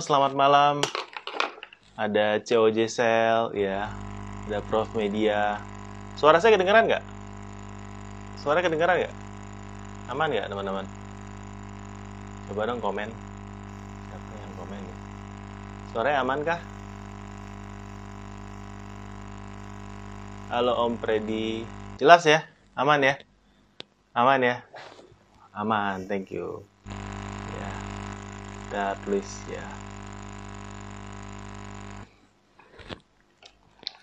Selamat malam. Ada COJ Sel, ya. Ada Prof Media. Suara saya kedengeran nggak? Suara kedengeran nggak? Aman nggak, teman-teman? Coba dong komen. Siapa yang komen? ya? Suaranya aman kah? Halo Om Predi. Jelas ya? Aman ya? Aman ya? Aman, thank you. Ya. Kita tulis ya.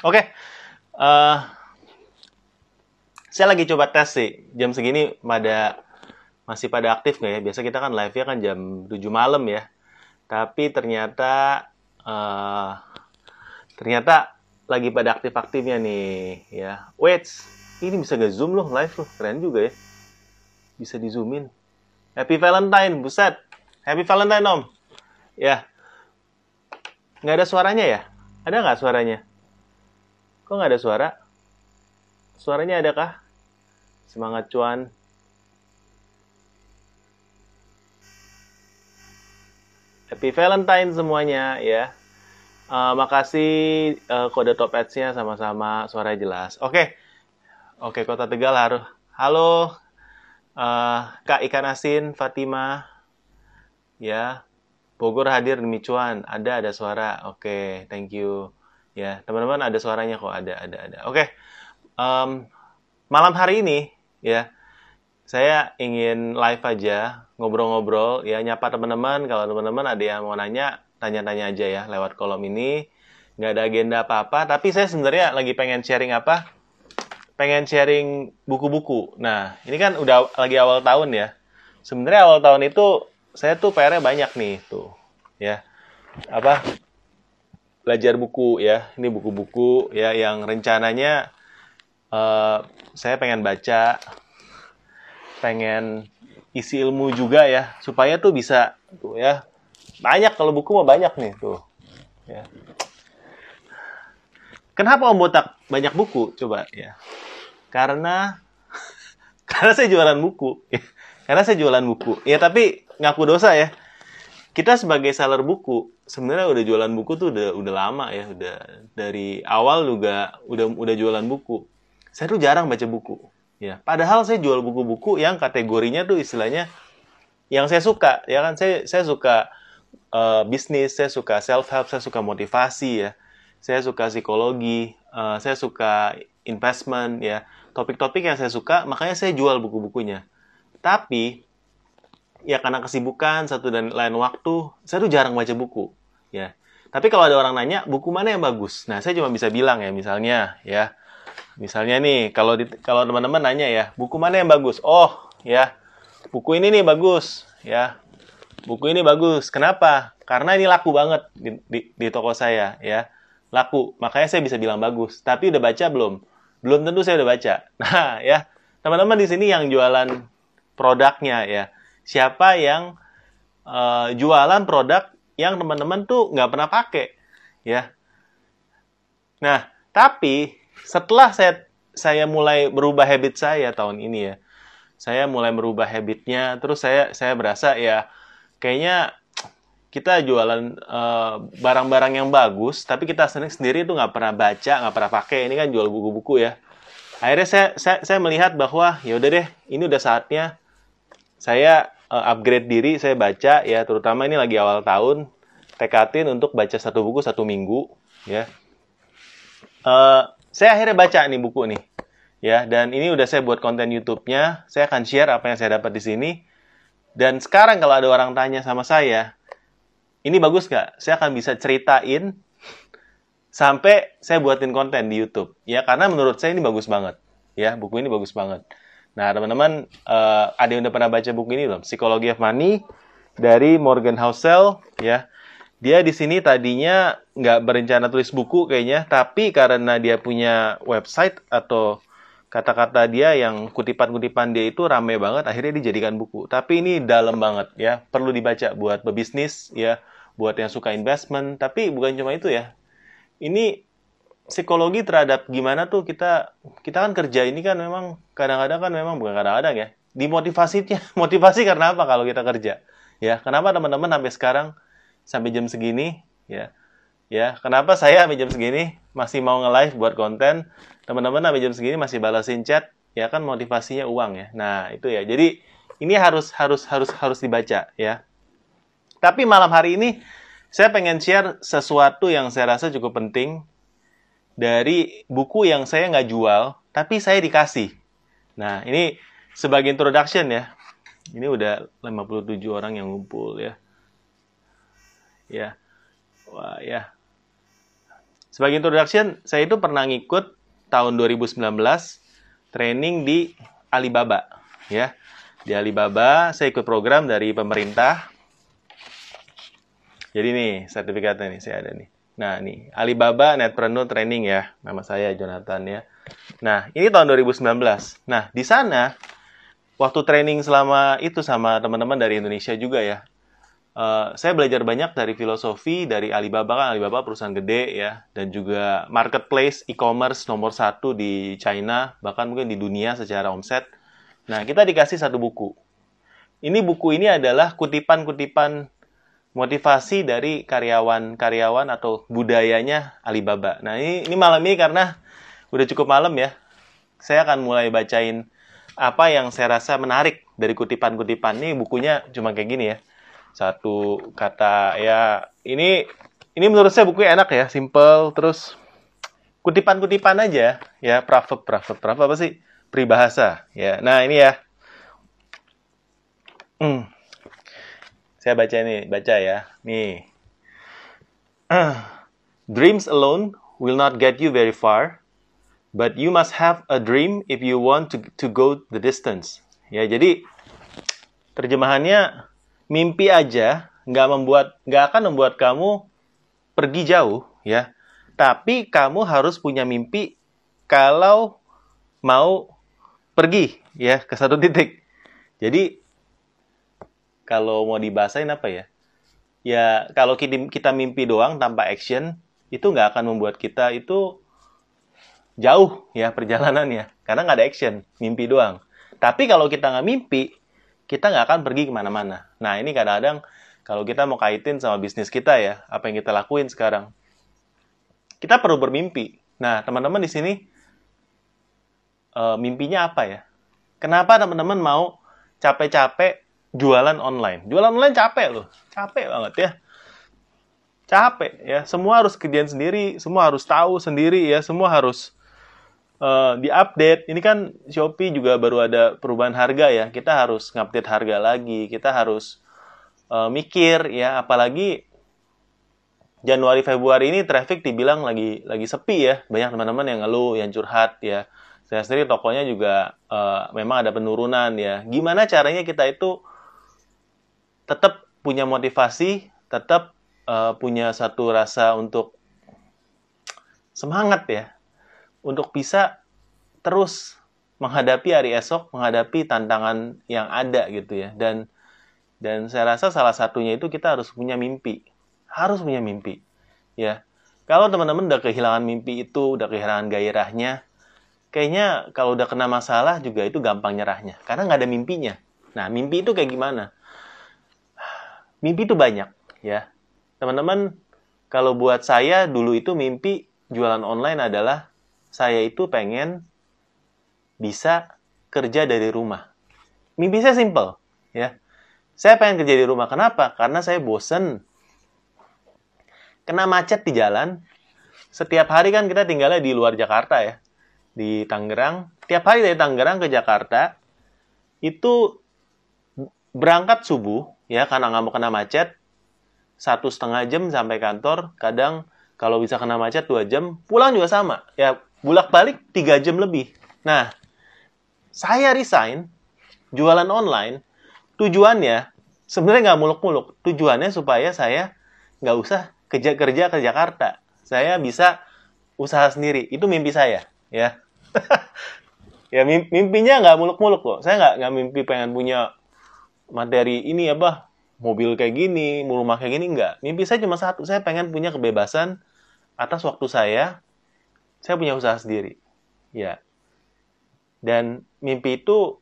Oke. eh, saya lagi coba tes sih. Jam segini pada masih pada aktif nggak ya? Biasa kita kan live-nya kan jam 7 malam ya. Tapi ternyata eh, ternyata lagi pada aktif-aktifnya nih ya. Wait, ini bisa nge zoom loh live loh, keren juga ya. Bisa di zoomin. Happy Valentine, buset. Happy Valentine om. Ya. Nggak ada suaranya ya? Ada nggak suaranya? Kok nggak ada suara? Suaranya adakah? Semangat cuan. Happy Valentine semuanya ya. Eh, makasih eh, kode top ads-nya sama-sama suara jelas. Oke. Oke, Kota Tegal harus. Halo eh, Kak Ikan Asin Fatima. Ya. Bogor hadir demi cuan. Ada ada suara. Oke, thank you. Ya, teman-teman ada suaranya kok. Ada ada ada. Oke. Em, malam hari ini ya saya ingin live aja ngobrol-ngobrol ya nyapa teman-teman kalau teman-teman ada yang mau nanya tanya-tanya aja ya lewat kolom ini nggak ada agenda apa-apa tapi saya sebenarnya lagi pengen sharing apa pengen sharing buku-buku nah ini kan udah lagi awal tahun ya sebenarnya awal tahun itu saya tuh PR-nya banyak nih tuh ya apa belajar buku ya. Ini buku-buku ya yang rencananya eh, saya pengen baca pengen isi ilmu juga ya supaya tuh bisa tuh ya banyak. Kalau buku mah banyak nih tuh ya. Kenapa om botak banyak buku? Coba ya. Karena karena saya jualan buku. Karena saya jualan buku. Ya tapi ngaku dosa ya. Kita sebagai seller buku sebenarnya udah jualan buku tuh udah udah lama ya udah dari awal juga udah udah jualan buku. Saya tuh jarang baca buku ya. Padahal saya jual buku-buku yang kategorinya tuh istilahnya yang saya suka ya kan. Saya saya suka eh, bisnis saya suka self help saya suka motivasi ya. Saya suka psikologi eh, saya suka investment ya. Topik-topik yang saya suka makanya saya jual buku-bukunya. Tapi ya karena kesibukan satu dan lain waktu. Saya tuh jarang baca buku ya. Tapi kalau ada orang nanya buku mana yang bagus? Nah saya cuma bisa bilang ya misalnya ya. Misalnya nih kalau di- kalau teman-teman nanya ya buku mana yang bagus? Oh ya. Buku ini nih bagus ya. Buku ini bagus. Kenapa? Karena ini laku banget di, di, di toko saya ya. Laku. Makanya saya bisa bilang bagus. Tapi udah baca belum? Belum tentu saya udah baca. Nah ya. Teman-teman di sini yang jualan produknya ya siapa yang eh, jualan produk yang teman-teman tuh nggak pernah pakai ya. Nah tapi setelah saya saya mulai berubah habit saya tahun ini ya. Saya mulai merubah habitnya terus saya saya berasa ya kayaknya kita jualan eh, barang-barang yang bagus tapi kita sendiri sendiri itu nggak pernah baca nggak pernah pakai. Ini kan jual buku-buku ya. Akhirnya saya, saya saya melihat bahwa ya udah deh ini udah saatnya saya eh, upgrade diri saya baca ya terutama ini lagi awal tahun tekatin untuk baca satu buku satu minggu ya. Eh, saya akhirnya baca nih buku nih ya dan ini udah saya buat konten YouTube-nya. Saya akan share apa yang saya dapat di sini. Dan sekarang kalau ada orang tanya sama saya ini bagus nggak? Saya akan bisa ceritain sampai saya buatin konten di YouTube. Ya karena menurut saya ini bagus banget ya buku ini bagus banget nah teman-teman eh, ada yang udah pernah baca buku ini belum? Psychology of Money dari Morgan Housel ya. Dia di sini tadinya nggak berencana tulis buku kayaknya, tapi karena dia punya website atau kata-kata dia yang kutipan-kutipan dia itu rame banget, akhirnya dijadikan buku. Tapi ini dalam banget ya, perlu dibaca buat pebisnis ya, buat yang suka investment. Tapi bukan cuma itu ya, ini psikologi terhadap gimana tuh kita kita kan kerja ini kan memang kadang-kadang kan memang bukan kadang-kadang ya. Dimotivasinya motivasi karena apa kalau kita kerja? Ya kenapa teman-teman sampai sekarang sampai jam segini ya? Ya kenapa saya sampai jam segini masih mau nge-live buat konten teman-teman sampai jam segini masih balasin chat ya kan motivasinya uang ya? Nah itu ya. Jadi ini harus harus harus harus dibaca ya. Tapi malam hari ini saya pengen share sesuatu yang saya rasa cukup penting dari buku yang saya nggak jual tapi saya dikasih nah ini sebagai introduction ya ini udah 57 orang yang ngumpul ya ya wah ya sebagai introduction, saya itu pernah ngikut tahun 2019 training di Alibaba, ya. Di Alibaba saya ikut program dari pemerintah. Jadi nih sertifikatnya nih saya ada nih. Nah, nih Alibaba Netpreneur Training ya. Nama saya Jonathan ya. Nah, ini tahun 2019. Nah, di sana waktu training selama itu sama teman-teman dari Indonesia juga ya. Uh, saya belajar banyak dari filosofi dari Alibaba kan Alibaba perusahaan gede ya dan juga marketplace e-commerce nomor satu di China bahkan mungkin di dunia secara omset. Nah kita dikasih satu buku. Ini buku ini adalah kutipan-kutipan motivasi dari karyawan-karyawan atau budayanya Alibaba. Nah ini, ini malam ini karena udah cukup malam ya, saya akan mulai bacain apa yang saya rasa menarik dari kutipan-kutipan. Ini bukunya cuma kayak gini ya satu kata ya ini ini menurut saya bukunya enak ya simple terus kutipan-kutipan aja ya proverb proverb proverb apa sih peribahasa ya nah ini ya hmm. Saya baca ini baca ya. Nih. Dreams alone will not get you very far but you must have a dream if you want to to go the distance. Ya jadi terjemahannya mimpi aja nggak membuat nggak akan membuat kamu pergi jauh ya. Tapi kamu harus punya mimpi kalau mau pergi ya ke satu titik. Jadi kalau mau dibahasain apa ya ya kalau kita mimpi doang tanpa action itu nggak akan membuat kita itu jauh ya perjalanannya karena nggak ada action mimpi doang tapi kalau kita nggak mimpi kita nggak akan pergi ke mana-mana. Nah, ini kadang-kadang kalau kita mau kaitin sama bisnis kita ya, apa yang kita lakuin sekarang. Kita perlu bermimpi. Nah, teman-teman di sini, uh, mimpinya apa ya? Kenapa teman-teman mau capek-capek jualan online? Jualan online capek loh, capek banget ya. Capek ya, semua harus kerjaan sendiri, semua harus tahu sendiri ya, semua harus uh, diupdate. Ini kan Shopee juga baru ada perubahan harga ya. Kita harus ngupdate harga lagi. Kita harus uh, mikir ya, apalagi Januari Februari ini traffic dibilang lagi lagi sepi ya. Banyak teman-teman yang ngeluh, yang curhat ya. Saya sendiri tokonya juga uh, memang ada penurunan ya. Gimana caranya kita itu tetap punya motivasi, tetap uh, punya satu rasa untuk semangat ya untuk bisa terus menghadapi hari esok, menghadapi tantangan yang ada gitu ya. Dan dan saya rasa salah satunya itu kita harus punya mimpi. Harus punya mimpi. Ya. Kalau teman-teman udah kehilangan mimpi itu, udah kehilangan gairahnya, kayaknya kalau udah kena masalah juga itu gampang nyerahnya. Karena nggak ada mimpinya. Nah, mimpi itu kayak gimana? Mimpi itu banyak, ya. Teman-teman, kalau buat saya dulu itu mimpi jualan online adalah saya itu pengen bisa kerja dari rumah. Mimpi saya simple, ya. Saya pengen kerja di rumah. Kenapa? Karena saya bosen. Kena macet di jalan. Setiap hari kan kita tinggalnya di luar Jakarta ya. Di Tangerang. Tiap hari dari Tangerang ke Jakarta, itu berangkat subuh, ya karena nggak mau kena macet, satu setengah jam sampai kantor. Kadang kalau bisa kena macet dua jam, pulang juga sama. Ya bulak-balik 3 jam lebih. Nah, saya resign, jualan online, tujuannya sebenarnya nggak muluk-muluk. Tujuannya supaya saya nggak usah kerja-kerja ke Jakarta. Saya bisa usaha sendiri. Itu mimpi saya, ya. ya mimpinya nggak muluk-muluk kok. Saya nggak nggak mimpi pengen punya materi ini apa mobil kayak gini, rumah kayak gini nggak. Mimpi saya cuma satu. Saya pengen punya kebebasan atas waktu saya saya punya usaha sendiri. Ya. Dan mimpi itu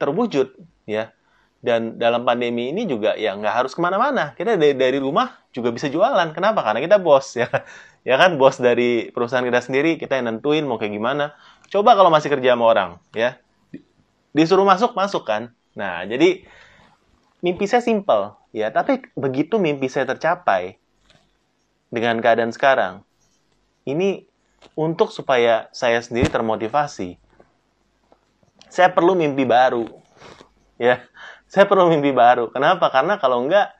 terwujud ya. dan dalam pandemi ini juga ya nggak harus ke mana-mana kita dari, dari rumah juga bisa jualan kenapa karena kita bos ya ya kan bos dari perusahaan kita sendiri kita yang nentuin mau kayak gimana coba kalau masih kerja sama orang ya disuruh masuk masuk kan nah jadi mimpi saya simple ya tapi begitu mimpi saya tercapai dengan keadaan sekarang ini untuk supaya saya sendiri termotivasi saya perlu mimpi baru ya saya perlu mimpi baru. Kenapa? Karena kalau enggak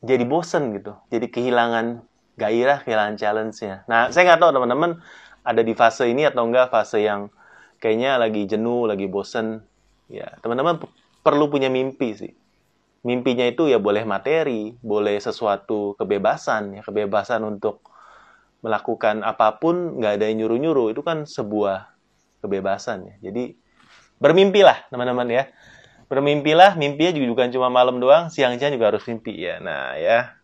jadi bosen gitu. Jadi kehilangan gairah, kehilangan challenge-nya. Nah, saya nggak tahu teman-teman ada di fase ini atau enggak fase yang kayaknya lagi jenuh, lagi bosen. Ya, teman-teman perlu punya mimpi sih. Mimpinya itu ya boleh materi, boleh sesuatu kebebasan, ya kebebasan untuk melakukan apa pun, nggak ada yang nyuruh-nyuruh. Itu kan sebuah kebebasan ya. Jadi bermimpilah teman-teman ya bermimpilah mimpinya juga bukan cuma malam doang siang-siang juga harus mimpi ya nah ya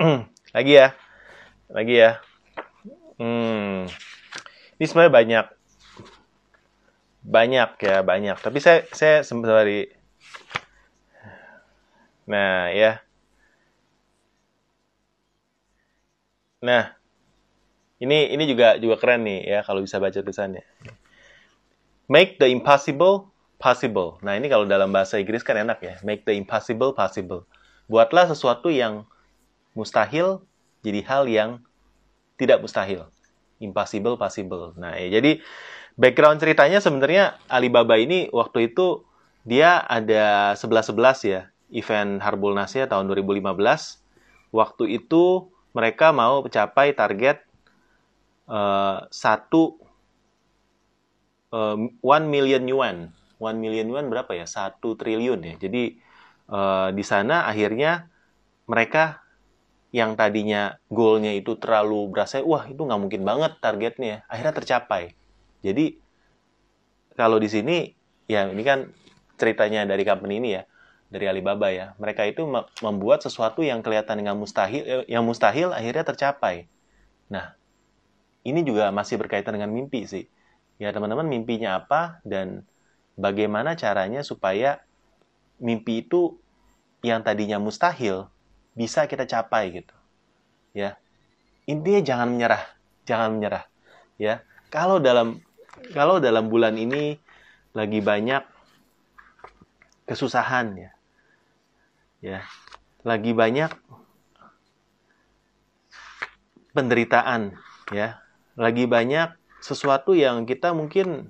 lagi ya lagi ya hmm. ini sebenarnya banyak banyak ya banyak tapi saya saya sembari nah ya nah ini ini juga juga keren nih ya kalau bisa baca tulisannya Make the impossible possible. Nah, ini kalau dalam bahasa Inggris kan enak ya. Make the impossible possible. Buatlah sesuatu yang mustahil jadi hal yang tidak mustahil. Impossible possible. Nah, ya, jadi background ceritanya sebenarnya Alibaba ini waktu itu dia ada 11-11 ya, event Harbolnas-nya tahun 2015. Waktu itu mereka mau mencapai target uh, satu uh, one million yuan. One million yuan berapa ya? Satu triliun ya. Jadi uh, di sana akhirnya mereka yang tadinya goalnya itu terlalu berasa, wah itu nggak mungkin banget targetnya, akhirnya tercapai. Jadi kalau di sini ya ini kan ceritanya dari company ini ya, dari Alibaba ya. Mereka itu membuat sesuatu yang kelihatan nggak mustahil, eh, yang mustahil akhirnya tercapai. Nah, ini juga masih berkaitan dengan mimpi sih ya teman-teman mimpinya apa dan bagaimana caranya supaya mimpi itu yang tadinya mustahil bisa kita capai gitu. Ya. Intinya jangan menyerah, jangan menyerah. Ya. Kalau dalam kalau dalam bulan ini lagi banyak kesusahan ya. Ya. Lagi banyak penderitaan ya. Lagi banyak sesuatu yang kita mungkin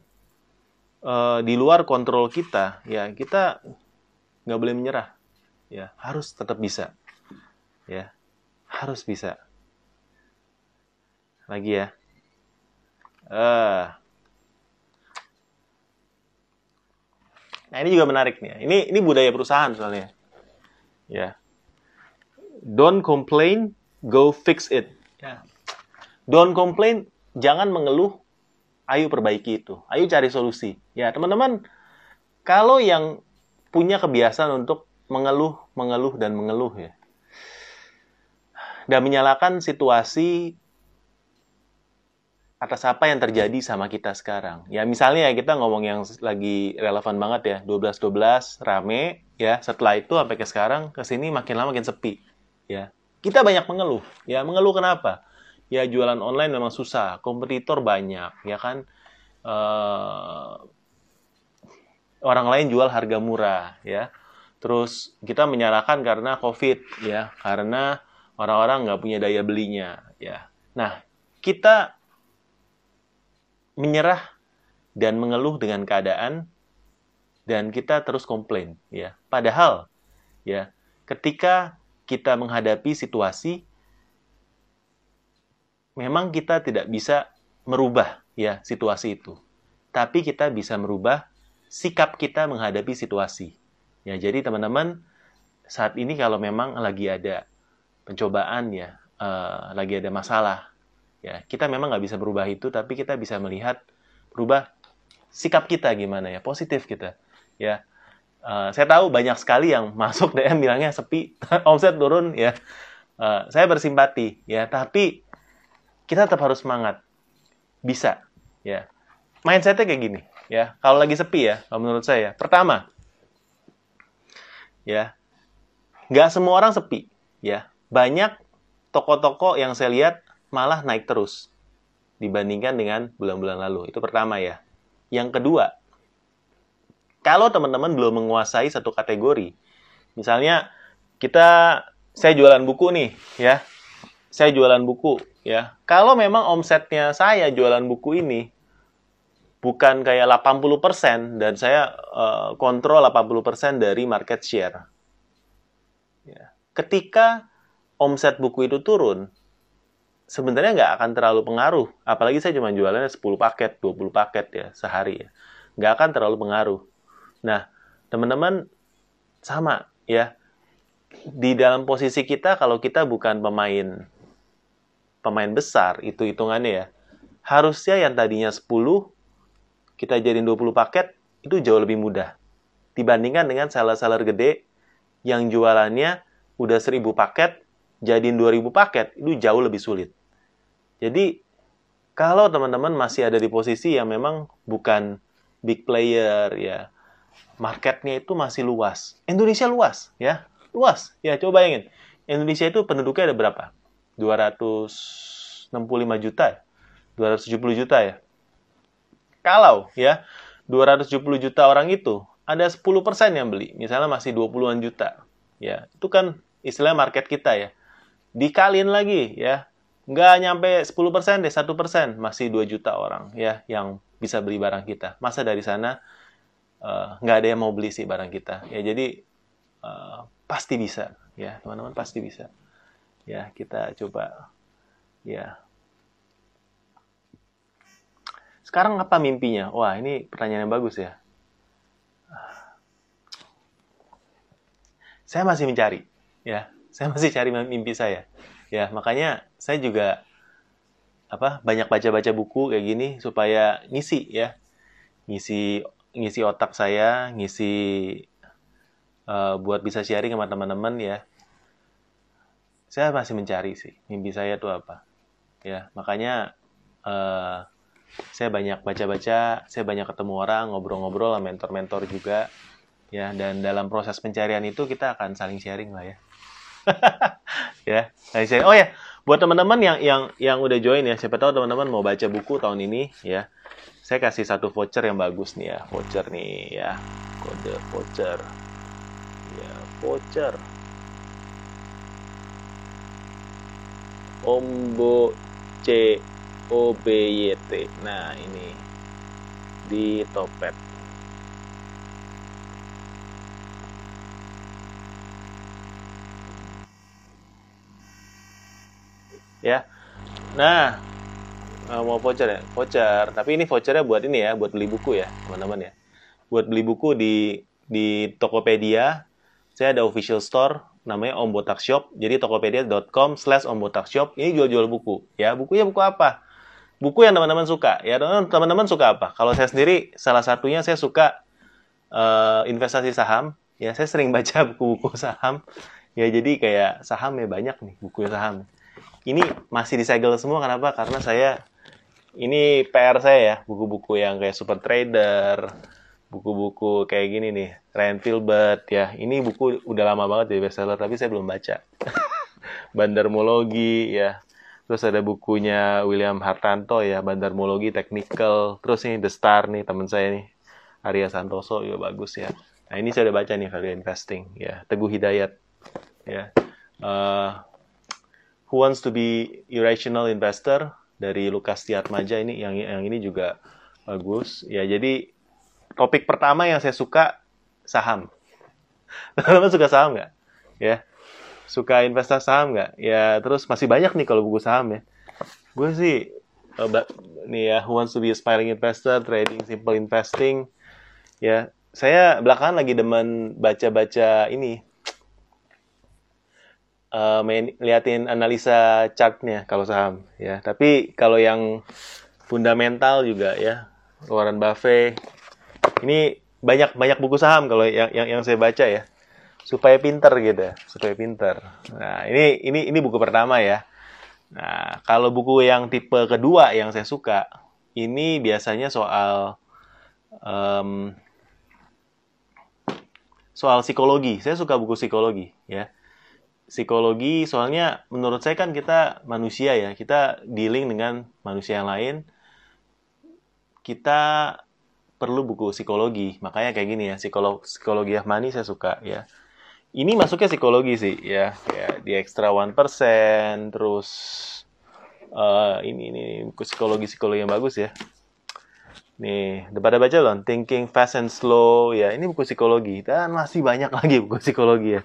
uh, di luar kontrol kita, ya kita nggak boleh menyerah, ya harus tetap bisa, ya harus bisa. Lagi ya. Uh, nah ini juga menarik nih. Ini ini budaya perusahaan soalnya, ya. Don't complain, go fix it. Ya. Don't complain, jangan mengeluh, ayo perbaiki itu. Ayo cari solusi. Ya, teman-teman, kalau yang punya kebiasaan untuk mengeluh, mengeluh, dan mengeluh ya, dan menyalahkan situasi atas apa yang terjadi sama kita sekarang. Ya misalnya ya kita ngomong yang lagi relevan banget ya, 12-12 rame ya, setelah itu sampai ke sekarang ke sini makin lama makin sepi ya. Kita banyak mengeluh. Ya, mengeluh kenapa? ya jualan online memang susah, kompetitor banyak, ya kan. Uh, orang lain jual harga murah, ya. Terus kita menyalahkan karena COVID, ya, karena orang-orang nggak punya daya belinya, ya. Nah, kita menyerah dan mengeluh dengan keadaan dan kita terus komplain, ya. Padahal, ya, ketika kita menghadapi situasi memang kita tidak bisa merubah ya situasi itu. Tapi kita bisa merubah sikap kita menghadapi situasi. Ya, jadi teman-teman saat ini kalau memang lagi ada pencobaan ya, uh, lagi ada masalah, ya kita memang nggak bisa berubah itu, tapi kita bisa melihat berubah sikap kita gimana ya, positif kita. Ya, uh, saya tahu banyak sekali yang masuk DM bilangnya sepi, omset turun ya. Uh, saya bersimpati ya, tapi kita tetap harus semangat. Bisa, ya. mindsetnya kayak gini ya. Kalau lagi sepi ya, kalau menurut saya. Pertama, ya nggak semua orang sepi ya. Banyak toko-toko yang saya lihat malah naik terus dibandingkan dengan bulan-bulan lalu. Itu pertama ya. Yang kedua, kalau teman-teman belum menguasai satu kategori, misalnya kita saya jualan buku nih ya. Saya jualan buku ya. Kalau memang omsetnya saya jualan buku ini bukan kayak 80% dan saya uh, kontrol 80% dari market share. Ya. Ketika omset buku itu turun, sebenarnya nggak akan terlalu pengaruh. Apalagi saya cuma jualannya 10 paket, 20 paket ya sehari ya. Nggak akan terlalu pengaruh. Nah, teman-teman sama ya. Di dalam posisi kita kalau kita bukan pemain pemain besar, itu hitungannya ya. Harusnya yang tadinya 10 kita jadiin 20 paket, itu jauh lebih mudah. Dibandingkan dengan seller-seller gede yang jualannya udah 1000 paket, jadiin 2000 paket, itu jauh lebih sulit. Jadi, kalau teman-teman masih ada di posisi yang memang bukan big player, ya, marketnya itu masih luas. Indonesia luas, ya, luas. Ya, coba bayangin. Indonesia itu penduduknya ada berapa? 265 juta, 270 ya? juta ya. Kalau ya 270 juta orang itu ada 10% yang beli, misalnya masih 20-an juta. Ya, itu kan istilah market kita ya. Dikalin lagi ya. Nggak nyampe 10% deh, 1%, masih 2 juta orang ya yang bisa beli barang kita. Masa dari sana uh, nggak ada yang mau beli sih barang kita. Ya, jadi uh, pasti bisa ya, teman-teman pasti bisa. Ya, kita coba ya Sekarang apa mimpinya? Wah, ini pertanyaan yang bagus ya. Saya masih mencari, ya. Saya masih cari mimpi saya. Ya, makanya saya juga apa banyak baca-baca buku kayak gini supaya ngisi ya. Ngisi ngisi otak saya, ngisi uh, buat bisa sharing sama teman-teman ya. Saya masih mencari sih mimpi saya tuh apa. Ya, makanya uh, saya banyak baca-baca, saya banyak ketemu orang, ngobrol-ngobrol mentor-mentor juga, ya. Dan dalam proses pencarian itu kita akan saling sharing lah ya. ya, sharing. Oh ya, buat teman-teman yang yang yang udah join ya, siapa tahu teman-teman mau baca buku tahun ini, ya. Saya kasih satu voucher yang bagus nih ya, voucher nih ya, kode voucher, ya voucher. Ombo C OBYT. Nah, ini di Topet. Ya. Nah, eh, mau voucher ya? Voucher. Tapi ini vouchernya buat ini ya, buat beli buku ya, teman-teman ya. Buat beli buku di di Tokopedia. Saya ada official store namanya Om Botak Shop. Jadi tokopedia.com slash Om Botak Shop. Ini jual-jual buku. Ya, bukunya buku apa? buku yang teman-teman suka ya teman-teman suka apa kalau saya sendiri salah satunya saya suka uh, investasi saham ya saya sering baca buku-buku saham ya jadi kayak saham ya banyak nih buku saham ini masih disegel semua kenapa karena saya ini PR saya ya buku-buku yang kayak super trader buku-buku kayak gini nih Ryan Filbert ya ini buku udah lama banget jadi bestseller tapi saya belum baca bandarmologi ya Terus ada bukunya William Hartanto ya, Bandarmologi Technical. Terus ini The Star nih, teman saya nih. Arya Santoso juga bagus ya. Nah ini saya udah baca nih Value Investing ya. Teguh Hidayat ya. Uh, Who Wants to Be Irrational Investor dari Lukas Tiatmaja ini yang yang ini juga bagus ya. Jadi topik pertama yang saya suka saham. Teman-teman suka saham nggak? Ya suka investasi saham nggak? Ya terus masih banyak nih kalau buku saham ya. Gue sih uh, nih ya Who Wants to be Aspiring Investor, Trading Simple Investing. Ya saya belakangan lagi demen baca-baca ini. Uh, main, liatin analisa chartnya kalau saham ya. Tapi kalau yang fundamental juga ya Warren Buffett ini banyak banyak buku saham kalau yang yang, yang saya baca ya supaya pinter gitu supaya pinter nah ini ini ini buku pertama ya nah kalau buku yang tipe kedua yang saya suka ini biasanya soal um, soal psikologi. Saya suka buku psikologi, ya. Psikologi soalnya menurut saya kan kita manusia ya, kita dealing dengan manusia yang lain. Kita perlu buku psikologi. Makanya kayak gini ya, psikolog psikologi money saya suka ya. Ini masuknya psikologi sih ya, ya di extra one percent terus uh, ini ini buku psikologi psikologi yang bagus ya. Nih, pada baca loh, Thinking Fast and Slow ya. Ini buku psikologi dan masih banyak lagi buku psikologi ya.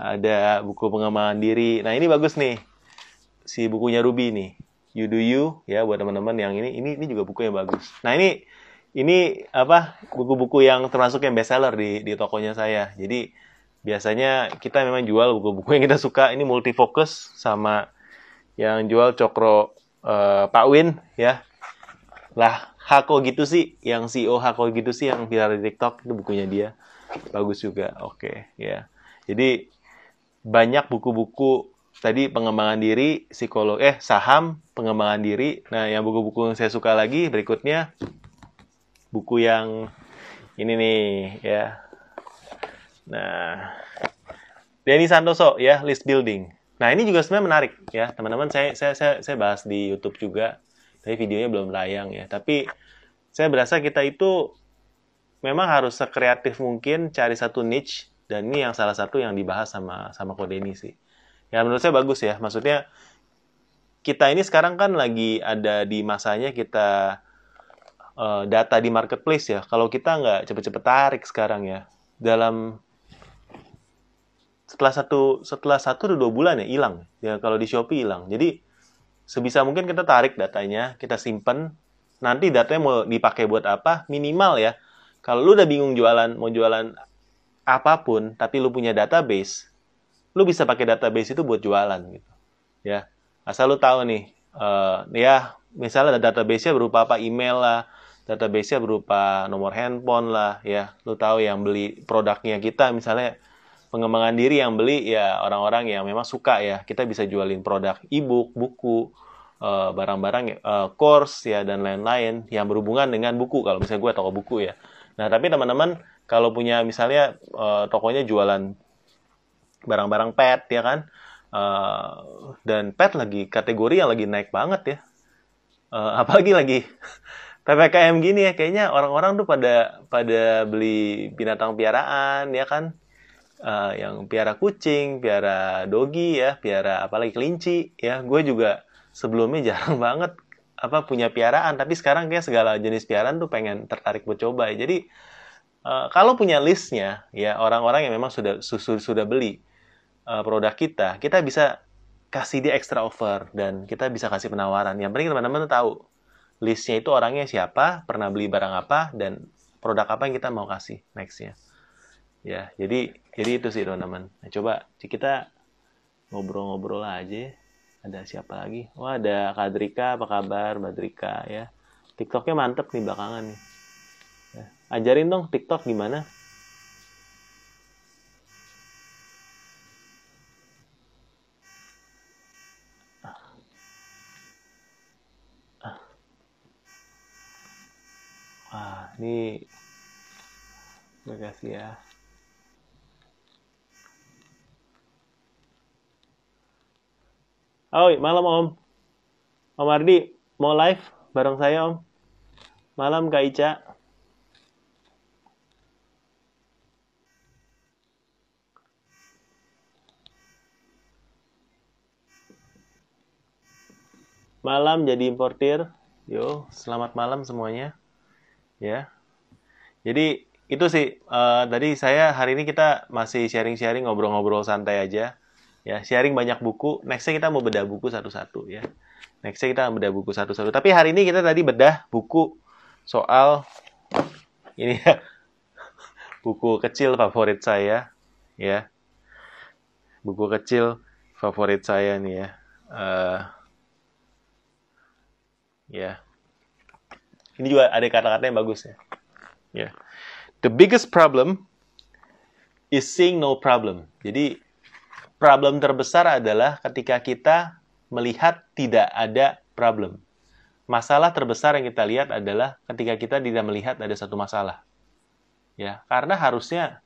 Ada buku pengembangan diri. Nah, ini bagus nih. Si bukunya Ruby nih. You Do You ya buat teman-teman yang ini ini ini juga buku yang bagus. Nah, ini ini apa? Buku-buku yang termasuk yang bestseller di di tokonya saya. Jadi biasanya kita memang jual buku-buku yang kita suka ini multifokus sama yang jual cokro uh, Pak Win ya lah Hako gitu sih yang CEO Hako gitu sih yang viral di TikTok itu bukunya dia bagus juga oke okay, ya jadi banyak buku-buku tadi pengembangan diri psikolog eh saham pengembangan diri nah yang buku-buku yang saya suka lagi berikutnya buku yang ini nih ya Nah, Denny Santoso ya list building. Nah ini juga sebenarnya menarik ya teman-teman. Saya, saya saya saya bahas di YouTube juga, tapi videonya belum layang ya. Tapi saya berasa kita itu memang harus sekreatif mungkin cari satu niche dan ini yang salah satu yang dibahas sama sama Kodeni sih. Ya menurut saya bagus ya. Maksudnya kita ini sekarang kan lagi ada di masanya kita uh, data di marketplace ya. Kalau kita nggak cepet-cepet tarik sekarang ya dalam setelah satu setelah satu atau dua bulan ya hilang ya kalau di Shopee hilang jadi sebisa mungkin kita tarik datanya kita simpen nanti datanya mau dipakai buat apa minimal ya kalau lu udah bingung jualan mau jualan apa pun tapi lu punya database lu bisa pakai database itu buat jualan gitu ya asal lu tahu nih uh, ya misalnya database-nya berupa apa email lah database-nya berupa nomor handphone lah ya lu tahu yang beli produknya kita misalnya pengembangan diri yang beli ya orang-orang yang memang suka ya. Kita bisa jualin produk e-book, buku, eh, barang-barang uh, course ya dan lain-lain yang berhubungan dengan buku kalau misalnya gue toko buku ya. Nah tapi teman-teman kalau punya misalnya uh, tokonya jualan barang-barang pet ya kan uh, dan pet lagi kategori yang lagi naik banget ya. Uh, apalagi lagi ppkm gini ya kayaknya orang-orang tuh pada pada beli binatang piaraan ya kan uh, yang piara kucing, piara dogi ya, piara apalagi kelinci ya. Gue juga sebelumnya jarang banget apa punya piaraan, tapi sekarang kayak segala jenis piaraan tuh pengen tertarik buat coba. Ya. Jadi uh, kalau punya listnya ya orang-orang yang memang sudah sudah, sudah beli uh, produk kita, kita bisa kasih dia extra offer dan kita bisa kasih penawaran. Yang penting teman-teman tahu listnya itu orangnya siapa, pernah beli barang apa dan produk apa yang kita mau kasih nextnya. Ya jadi jadi itu sih teman-teman. Nah, coba kita ngobrol-ngobrol aja. Ada siapa lagi? Wah ada Kadrika apa kabar Badrika ya. TikToknya mantep nih belakangan nih. Ajarin dong TikTok gimana Wah, ini terima kasih ya. Oh, malam Om. Om Ardi, mau live bareng saya Om. Malam Kak Ica. Malam jadi importir. Yo, selamat malam semuanya. Ya. Jadi itu sih uh, tadi saya hari ini kita masih sharing-sharing ngobrol-ngobrol santai aja. Ya sharing banyak buku. Nextnya kita mau bedah buku satu-satu ya. Nextnya kita bedah buku satu-satu. Tapi hari ini kita tadi bedah buku soal ini ya. Buku kecil favorit saya ya. Buku kecil favorit saya nih ya. Uh, ya ini juga ada kata-kata yang bagus ya ya the biggest problem is seeing no problem jadi problem terbesar adalah ketika kita melihat tidak ada problem. masalah terbesar yang kita lihat adalah ketika kita tidak melihat ada satu masalah. Ya, karena harusnya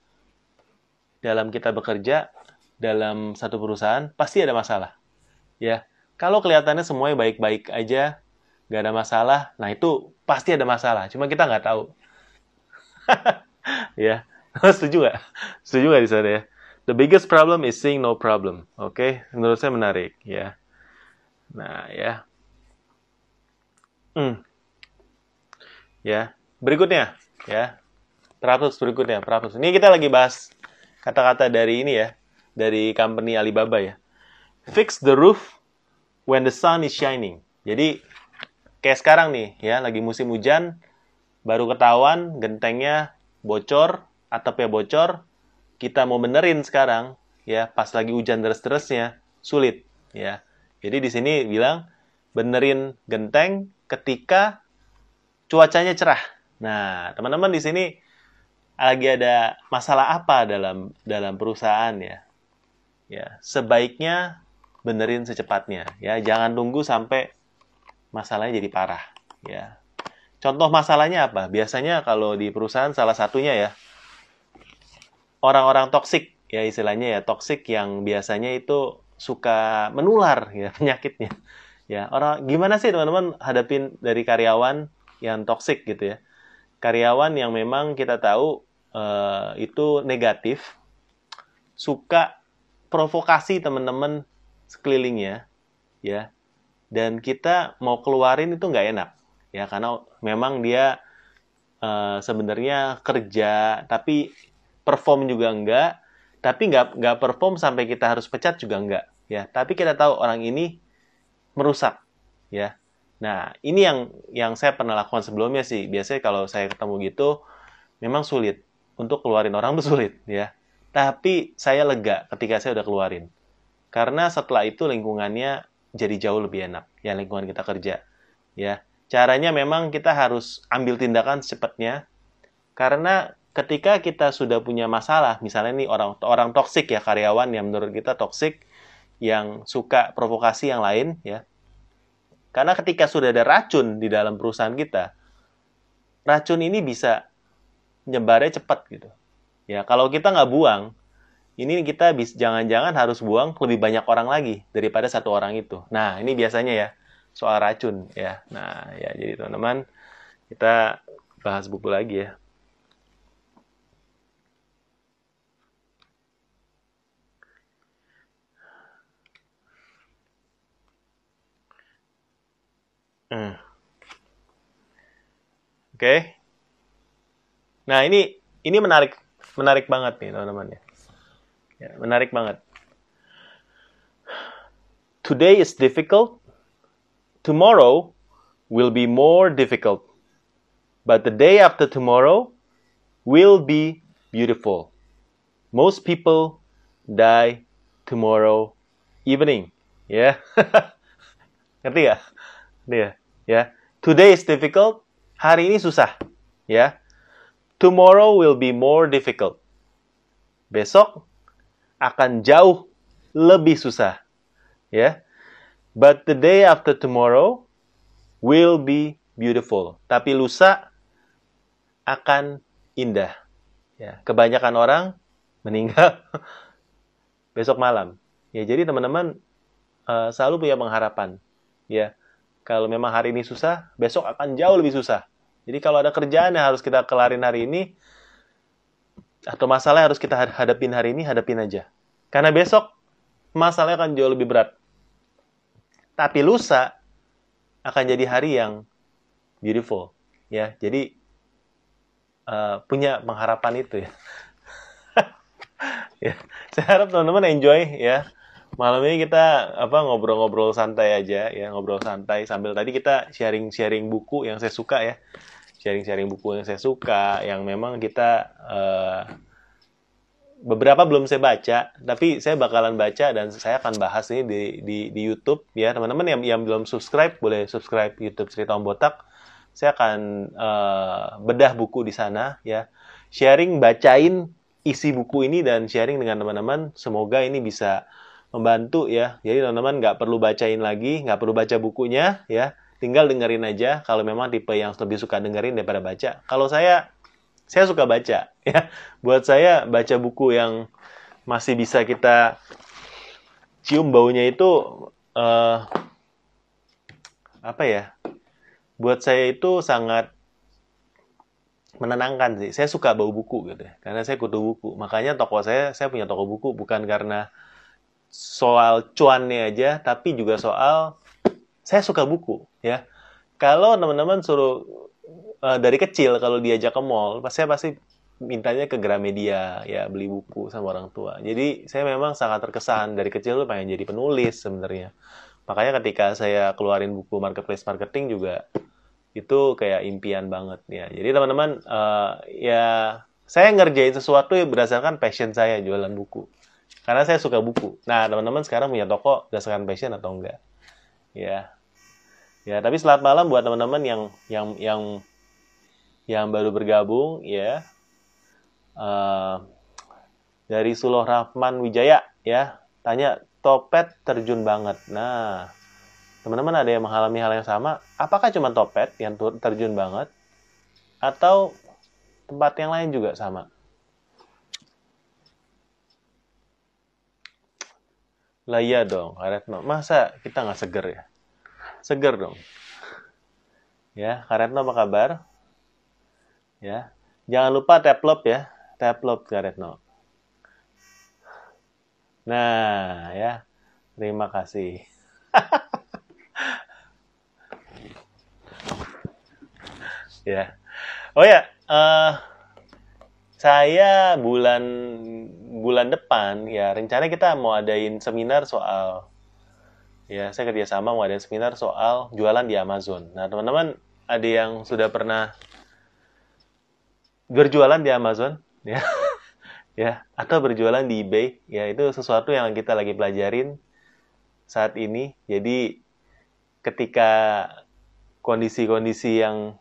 dalam kita bekerja dalam satu perusahaan pasti ada masalah. Ya, kalau kelihatannya semuanya baik-baik aja, nggak ada masalah, nah itu pasti ada masalah. Cuma kita nggak tahu. ya, setuju nggak? Setuju nggak di sana ya? The biggest problem is seeing no problem. Oke, okay? menurut saya menarik ya. Nah ya. Hmm. Ya, berikutnya ya. Teratus berikutnya, teratus. Ini kita lagi bahas kata-kata dari ini ya, dari company Alibaba ya. Fix the roof when the sun is shining. Jadi kayak sekarang nih ya, lagi musim hujan, baru ketahuan gentengnya bocor, atapnya bocor, kita mau benerin sekarang ya, pas lagi hujan deras-derasnya sulit ya. Jadi di sini bilang benerin genteng ketika cuacanya cerah. Nah, teman-teman di sini lagi ada masalah apa dalam dalam perusahaan ya? Ya, sebaiknya benerin secepatnya ya, jangan tunggu sampai masalahnya jadi parah ya. Contoh masalahnya apa? Biasanya kalau di perusahaan salah satunya ya orang-orang toksik ya istilahnya ya toksik yang biasanya itu suka menular ya penyakitnya. Ya, orang gimana sih teman-teman hadapin dari karyawan yang toksik gitu ya? karyawan yang memang kita tahu uh, itu negatif, suka provokasi teman-teman sekelilingnya, ya, dan kita mau keluarin itu nggak enak, ya, karena memang dia uh, sebenarnya kerja, tapi perform juga enggak, tapi nggak nggak perform sampai kita harus pecat juga enggak, ya, tapi kita tahu orang ini merusak, ya, Nah, ini yang yang saya pernah lakukan sebelumnya sih. Biasanya kalau saya ketemu gitu, memang sulit untuk keluarin orang tuh sulit, ya. Tapi saya lega ketika saya udah keluarin. Karena setelah itu lingkungannya jadi jauh lebih enak, ya lingkungan kita kerja, ya. Caranya memang kita harus ambil tindakan secepatnya, karena ketika kita sudah punya masalah, misalnya nih orang orang toksik ya karyawan yang menurut kita toksik, yang suka provokasi yang lain, ya karena ketika sudah ada racun di dalam perusahaan kita, racun ini bisa nyebarnya cepat gitu. Ya, kalau kita nggak buang, ini kita bisa jangan-jangan harus buang lebih banyak orang lagi daripada satu orang itu. Nah, ini biasanya ya soal racun ya. Nah, ya jadi teman-teman kita bahas buku lagi ya. Hmm. Oke. Okay. Nah, ini ini menarik menarik banget nih, teman-teman ya. Ya. Menarik banget. Today is difficult. Tomorrow will be more difficult. But the day after tomorrow will be beautiful. Most people die tomorrow evening. Ya. Yeah. Ngerti gak? Ngerti ya? ya. Today is difficult, hari ini susah, ya. Tomorrow will be more difficult. Besok akan jauh lebih susah, ya. But the day after tomorrow will be beautiful. Tapi lusa akan indah. Ya, kebanyakan orang meninggal besok malam. Ya, jadi teman-teman uh, selalu punya pengharapan. Ya, kalau memang hari ini susah, besok akan jauh lebih susah. Jadi kalau ada kerjaan yang harus kita kelarin hari ini, atau masalah yang harus kita hadapin hari ini, hadapin aja. Karena besok masalahnya akan jauh lebih berat. Tapi lusa akan jadi hari yang beautiful, ya. Jadi uh, punya pengharapan itu ya. ya. Saya harap teman-teman enjoy ya malam ini kita apa ngobrol-ngobrol santai aja ya ngobrol santai sambil tadi kita sharing-sharing buku yang saya suka ya sharing-sharing buku yang saya suka yang memang kita uh, beberapa belum saya baca tapi saya bakalan baca dan saya akan bahas ini di di, di YouTube ya teman-teman yang yang belum subscribe boleh subscribe YouTube cerita Om Botak saya akan uh, bedah buku di sana ya sharing bacain isi buku ini dan sharing dengan teman-teman semoga ini bisa membantu ya. Jadi teman-teman nggak perlu bacain lagi, nggak perlu baca bukunya ya. tinggal dengerin aja kalau memang tipe yang lebih suka dengerin daripada baca. Kalau saya saya suka baca ya. Buat saya baca buku yang masih bisa kita cium baunya itu uh, apa ya? Buat saya itu sangat menenangkan sih. Saya suka bau buku gitu ya. Karena saya kutu buku. Makanya toko saya saya punya toko buku bukan karena soal cuannya aja, tapi juga soal saya suka buku ya kalau teman-teman suruh uh, dari kecil kalau diajak ke mall pasti pasti mintanya ke Gramedia ya beli buku sama orang tua. Jadi saya memang sangat terkesan. Dari kecil tuh pengen jadi penulis sebenarnya. Makanya ketika saya keluarin buku marketplace marketing juga itu kayak impian banget ya. Jadi teman-teman uh, ya saya ngerjain sesuatu yang berdasarkan passion saya jualan buku. Karena saya suka buku. Nah teman-teman sekarang punya toko berdasarkan passion atau enggak? Ya ya tapi selamat malam buat teman-teman yang yang yang yang baru bergabung ya. Uh, dari Suloh Rahman Wijaya ya. Tanya topet terjun banget. Nah teman-teman ada yang mengalami hal yang sama? Apakah cuma topet yang terjun banget? Atau tempat yang lain juga sama? Lah iya dong. Masa kita nggak seger ya? Seger dong. Ya, Karetno apa kabar? Ya. Jangan lupa tap love ya. Tap love Karetno. Nah, ya. Terima kasih. ya. Oh ya, uh, saya bulan bulan depan ya rencana kita mau adain seminar soal ya saya kerjasama mau adain seminar soal jualan di Amazon. Nah teman-teman ada yang sudah pernah berjualan di Amazon ya ya atau berjualan di eBay ya itu sesuatu yang kita lagi pelajarin saat ini. Jadi ketika kondisi-kondisi yang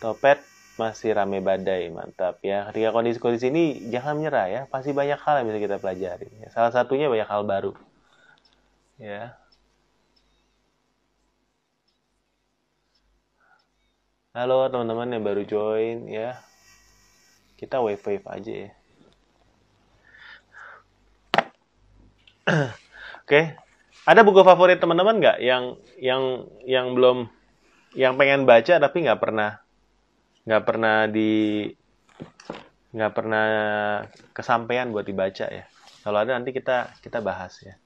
topet masih rame badai, mantap ya. Ketika kondisi-kondisi ini jangan menyerah ya, pasti banyak hal yang bisa kita pelajari. Ya. Salah satunya banyak hal baru. Ya. Halo teman-teman yang baru join ya. Kita wave-wave aja ya. Oke, ada buku favorit teman-teman nggak yang yang yang belum yang pengen baca tapi nggak pernah nggak pernah di nggak pernah kesampaian buat dibaca ya. Kalau ada nanti kita kita bahas ya.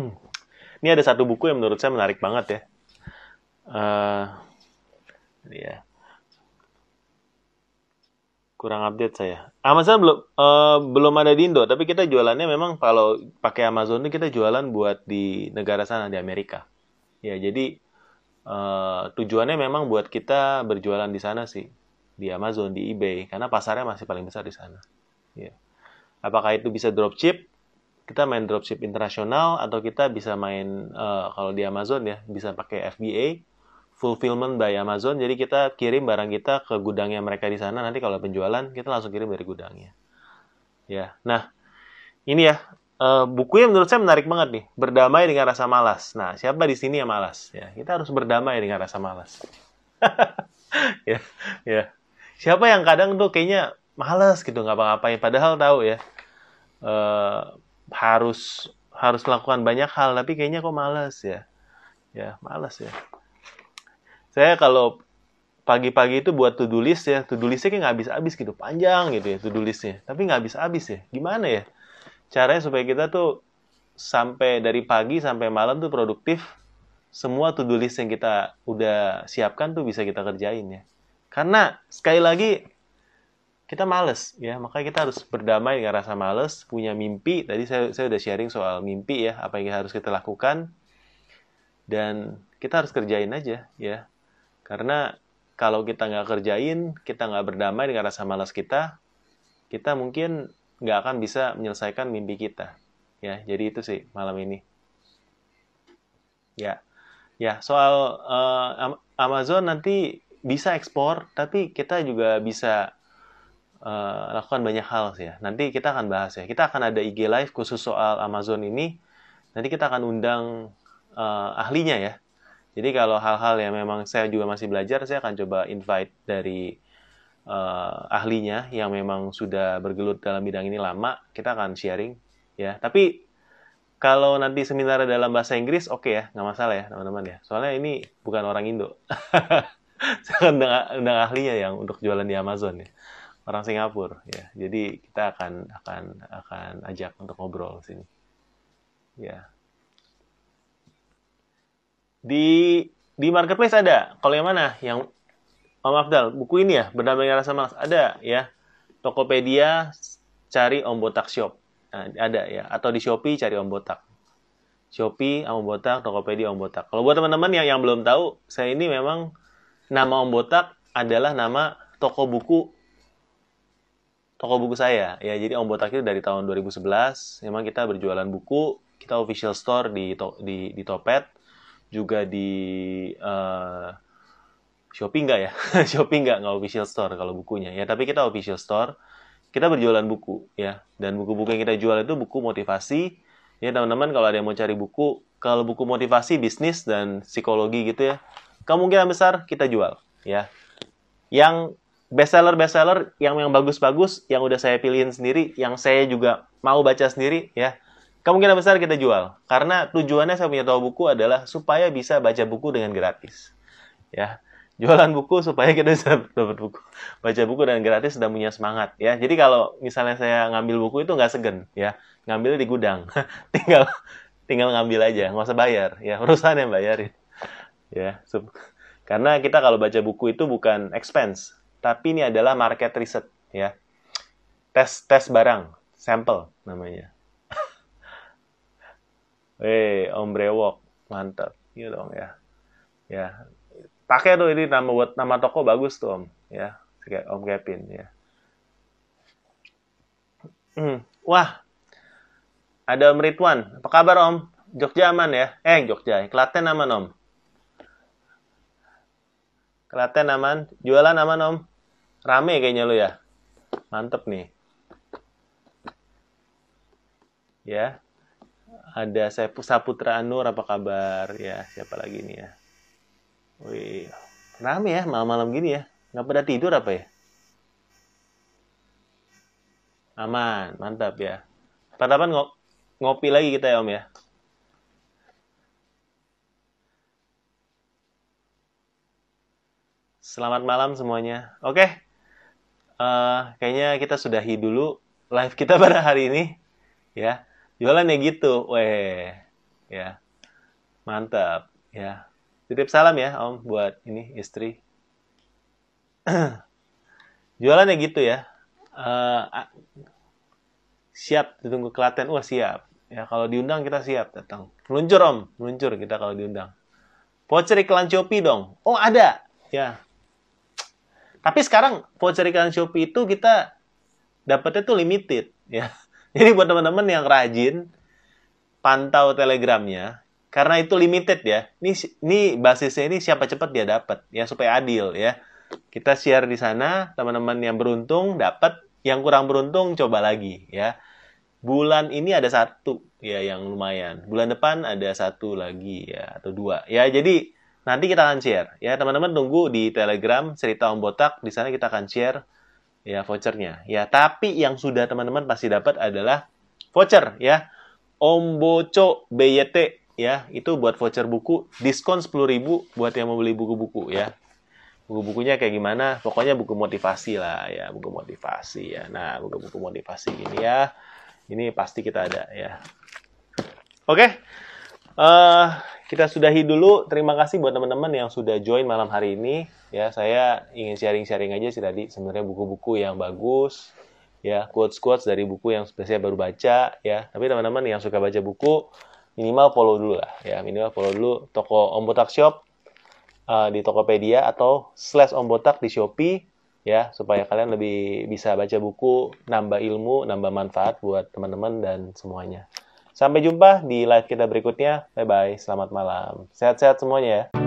Hmm. Ini ada satu buku yang menurut saya menarik banget ya. Uh, ya kurang update saya. Amazon belum uh, belum ada di Indo, tapi kita jualannya memang kalau pakai Amazon itu kita jualan buat di negara sana di Amerika. Ya, jadi uh, tujuannya memang buat kita berjualan di sana sih, di Amazon, di eBay, karena pasarnya masih paling besar di sana. Ya. Apakah itu bisa dropship? Kita main dropship internasional atau kita bisa main uh, kalau di Amazon ya bisa pakai FBA fulfillment by Amazon. Jadi kita kirim barang kita ke gudangnya mereka di sana. Nanti kalau penjualan kita langsung kirim dari gudangnya. Ya, nah ini ya uh, buku yang menurut saya menarik banget nih. Berdamai dengan rasa malas. Nah, siapa di sini yang malas? Ya, kita harus berdamai dengan rasa malas. ya, ya. Siapa yang kadang tuh kayaknya malas gitu nggak apa-ngapain. Padahal tahu ya uh, harus harus melakukan banyak hal tapi kayaknya kok malas ya. Ya, malas ya saya kalau pagi-pagi itu buat to-do list ya, to-do listnya kayak nggak habis-habis gitu, panjang gitu ya to-do listnya. Tapi nggak habis-habis ya. Gimana ya? Caranya supaya kita tuh sampai dari pagi sampai malam tuh produktif, semua to-do list yang kita udah siapkan tuh bisa kita kerjain ya. Karena sekali lagi kita males ya, makanya kita harus berdamai dengan rasa males, punya mimpi. Tadi saya saya udah sharing soal mimpi ya, apa yang harus kita lakukan dan kita harus kerjain aja ya karena kalau kita nggak kerjain, kita nggak berdamai dengan rasa malas kita, kita mungkin nggak akan bisa menyelesaikan mimpi kita. Ya, jadi itu sih malam ini. Ya, Ya, soal uh, Amazon nanti bisa ekspor, tapi kita juga bisa uh, lakukan banyak hal sih ya. Nanti kita akan bahas ya. Kita akan ada IG live khusus soal Amazon ini. Nanti kita akan undang uh, ahlinya ya. Jadi kalau hal-hal yang memang saya juga masih belajar, saya akan coba invite dari uh, ahlinya yang memang sudah bergelut dalam bidang ini lama. Kita akan sharing ya. Tapi kalau nanti seminar dalam bahasa Inggris, oke okay ya, nggak masalah ya teman-teman ya. Soalnya ini bukan orang Indo. saya akan undang, undang ahlinya yang untuk jualan di Amazon ya orang Singapura ya. Jadi kita akan akan akan ajak untuk ngobrol sini. Ya. Di di marketplace ada. Kalau yang mana? Yang Om Afdal, buku ini ya, benar-benar rasa malas. Ada ya. Tokopedia cari Om Botak Shop. Nah, ada ya. Atau di Shopee cari Om Botak. Shopee, Om Botak, Tokopedia, Om Botak. Kalau buat teman-teman yang yang belum tahu, saya ini memang nama Om Botak adalah nama toko buku toko buku saya. Ya jadi Om Botak itu dari tahun 2011 memang kita berjualan buku kita official store di di di Topet juga di uh, Shopee enggak ya? Shopee enggak nggak official store kalau bukunya. Ya tapi kita official store kita berjualan buku ya. Dan buku-buku yang kita jual itu buku motivasi. Ya teman-teman kalau ada yang mau cari buku kalau buku motivasi bisnis dan psikologi gitu ya kemungkinan besar kita jual ya. Yang bestseller bestseller yang yang bagus-bagus yang udah saya pilihin sendiri yang saya juga mau baca sendiri ya. Kemungkinan besar kita jual karena tujuannya saya punya toko buku adalah supaya bisa baca buku dengan gratis ya. Jualan buku supaya kita bisa dapat buku baca buku dengan gratis dan punya semangat ya. Jadi kalau misalnya saya ngambil buku itu nggak segen ya. Ngambil di gudang tinggal tinggal ngambil aja nggak usah bayar ya. Perusahaan yang bayarin ya. Karena kita kalau baca buku itu bukan expense tapi ini adalah market research ya. Tes tes barang, sampel namanya. Eh, Om Brewok, mantap. Gitu dong ya. Ya. Pakai tuh ini nama buat nama toko bagus tuh Om, ya. Om Kevin ya. Hmm. Wah. Ada Om Ridwan. Apa kabar Om? Jogja aman ya? Eh, Jogja. Klaten aman Om. Klaten aman. Jualan aman Om. Rame kayaknya lu ya. Mantep nih. Ya. Ada saya Saputra Anur, apa kabar? Ya, siapa lagi nih ya? Wih, rame ya malam-malam gini ya. Nggak pada tidur apa ya? Aman, mantap ya. Pada ng ngopi lagi kita ya Om ya. Selamat malam semuanya. Oke. Uh, kayaknya kita sudahi dulu live kita pada hari ini. Ya. Jualan ya gitu. Weh. Ya. Mantap. Ya. Titip salam ya om buat ini istri. Jualan ya gitu ya. Uh, siap ditunggu Klaten. Wah siap. Ya kalau diundang kita siap datang. Meluncur om. Meluncur kita kalau diundang. Voucher iklan Shopee dong. Oh ada. Ya tapi sekarang voucher iklan Shopee itu kita dapatnya tuh limited ya. Jadi buat teman-teman yang rajin pantau Telegramnya karena itu limited ya. Ini ini basisnya ini siapa cepat dia dapat ya supaya adil ya. Kita share di sana, teman-teman yang beruntung dapat, yang kurang beruntung coba lagi ya. Bulan ini ada satu ya yang lumayan. Bulan depan ada satu lagi ya atau dua. Ya jadi nanti kita akan share. Ya teman-teman tunggu di Telegram cerita Om Botak. Di sana kita akan share ya vouchernya. Ya tapi yang sudah teman-teman pasti dapat adalah voucher ya. Om Boco BYT ya. Itu buat voucher buku. Diskon 10.000 buat yang mau beli buku-buku ya. Buku-bukunya kayak gimana? Pokoknya buku motivasi lah ya. Buku motivasi ya. Nah buku-buku motivasi ini ya. Ini pasti kita ada ya. Oke. Okay. uh, kita sudahi dulu. Terima kasih buat teman-teman yang sudah join malam hari ini. Ya, saya ingin sharing-sharing aja sih tadi sebenarnya buku-buku yang bagus, ya quotes-quotes dari buku yang saya baru baca, ya. Tapi teman-teman yang suka baca buku minimal follow dulu lah, ya minimal follow dulu toko Om Botak Shop uh, di Tokopedia atau slash Om Botak di Shopee, ya supaya kalian lebih bisa baca buku, nambah ilmu, nambah manfaat buat teman-teman dan semuanya. Sampai jumpa di live kita berikutnya. Bye bye. Selamat malam. Sehat-sehat semuanya ya.